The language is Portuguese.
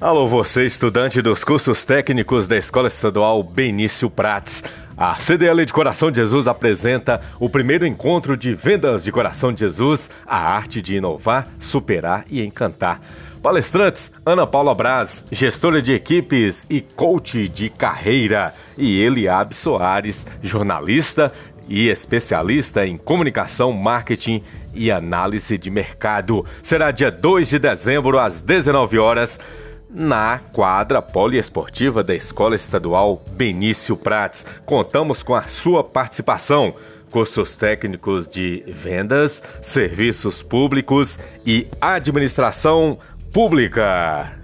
Alô, você, estudante dos cursos técnicos da Escola Estadual Benício Prates. A CDL de Coração de Jesus apresenta o primeiro encontro de vendas de Coração de Jesus, a arte de inovar, superar e encantar. Palestrantes: Ana Paula Braz, gestora de equipes e coach de carreira, e Eliabe Soares, jornalista e especialista em comunicação, marketing e análise de mercado. Será dia 2 de dezembro às 19 horas na quadra poliesportiva da Escola Estadual Benício Prates. Contamos com a sua participação. Cursos técnicos de vendas, serviços públicos e administração pública.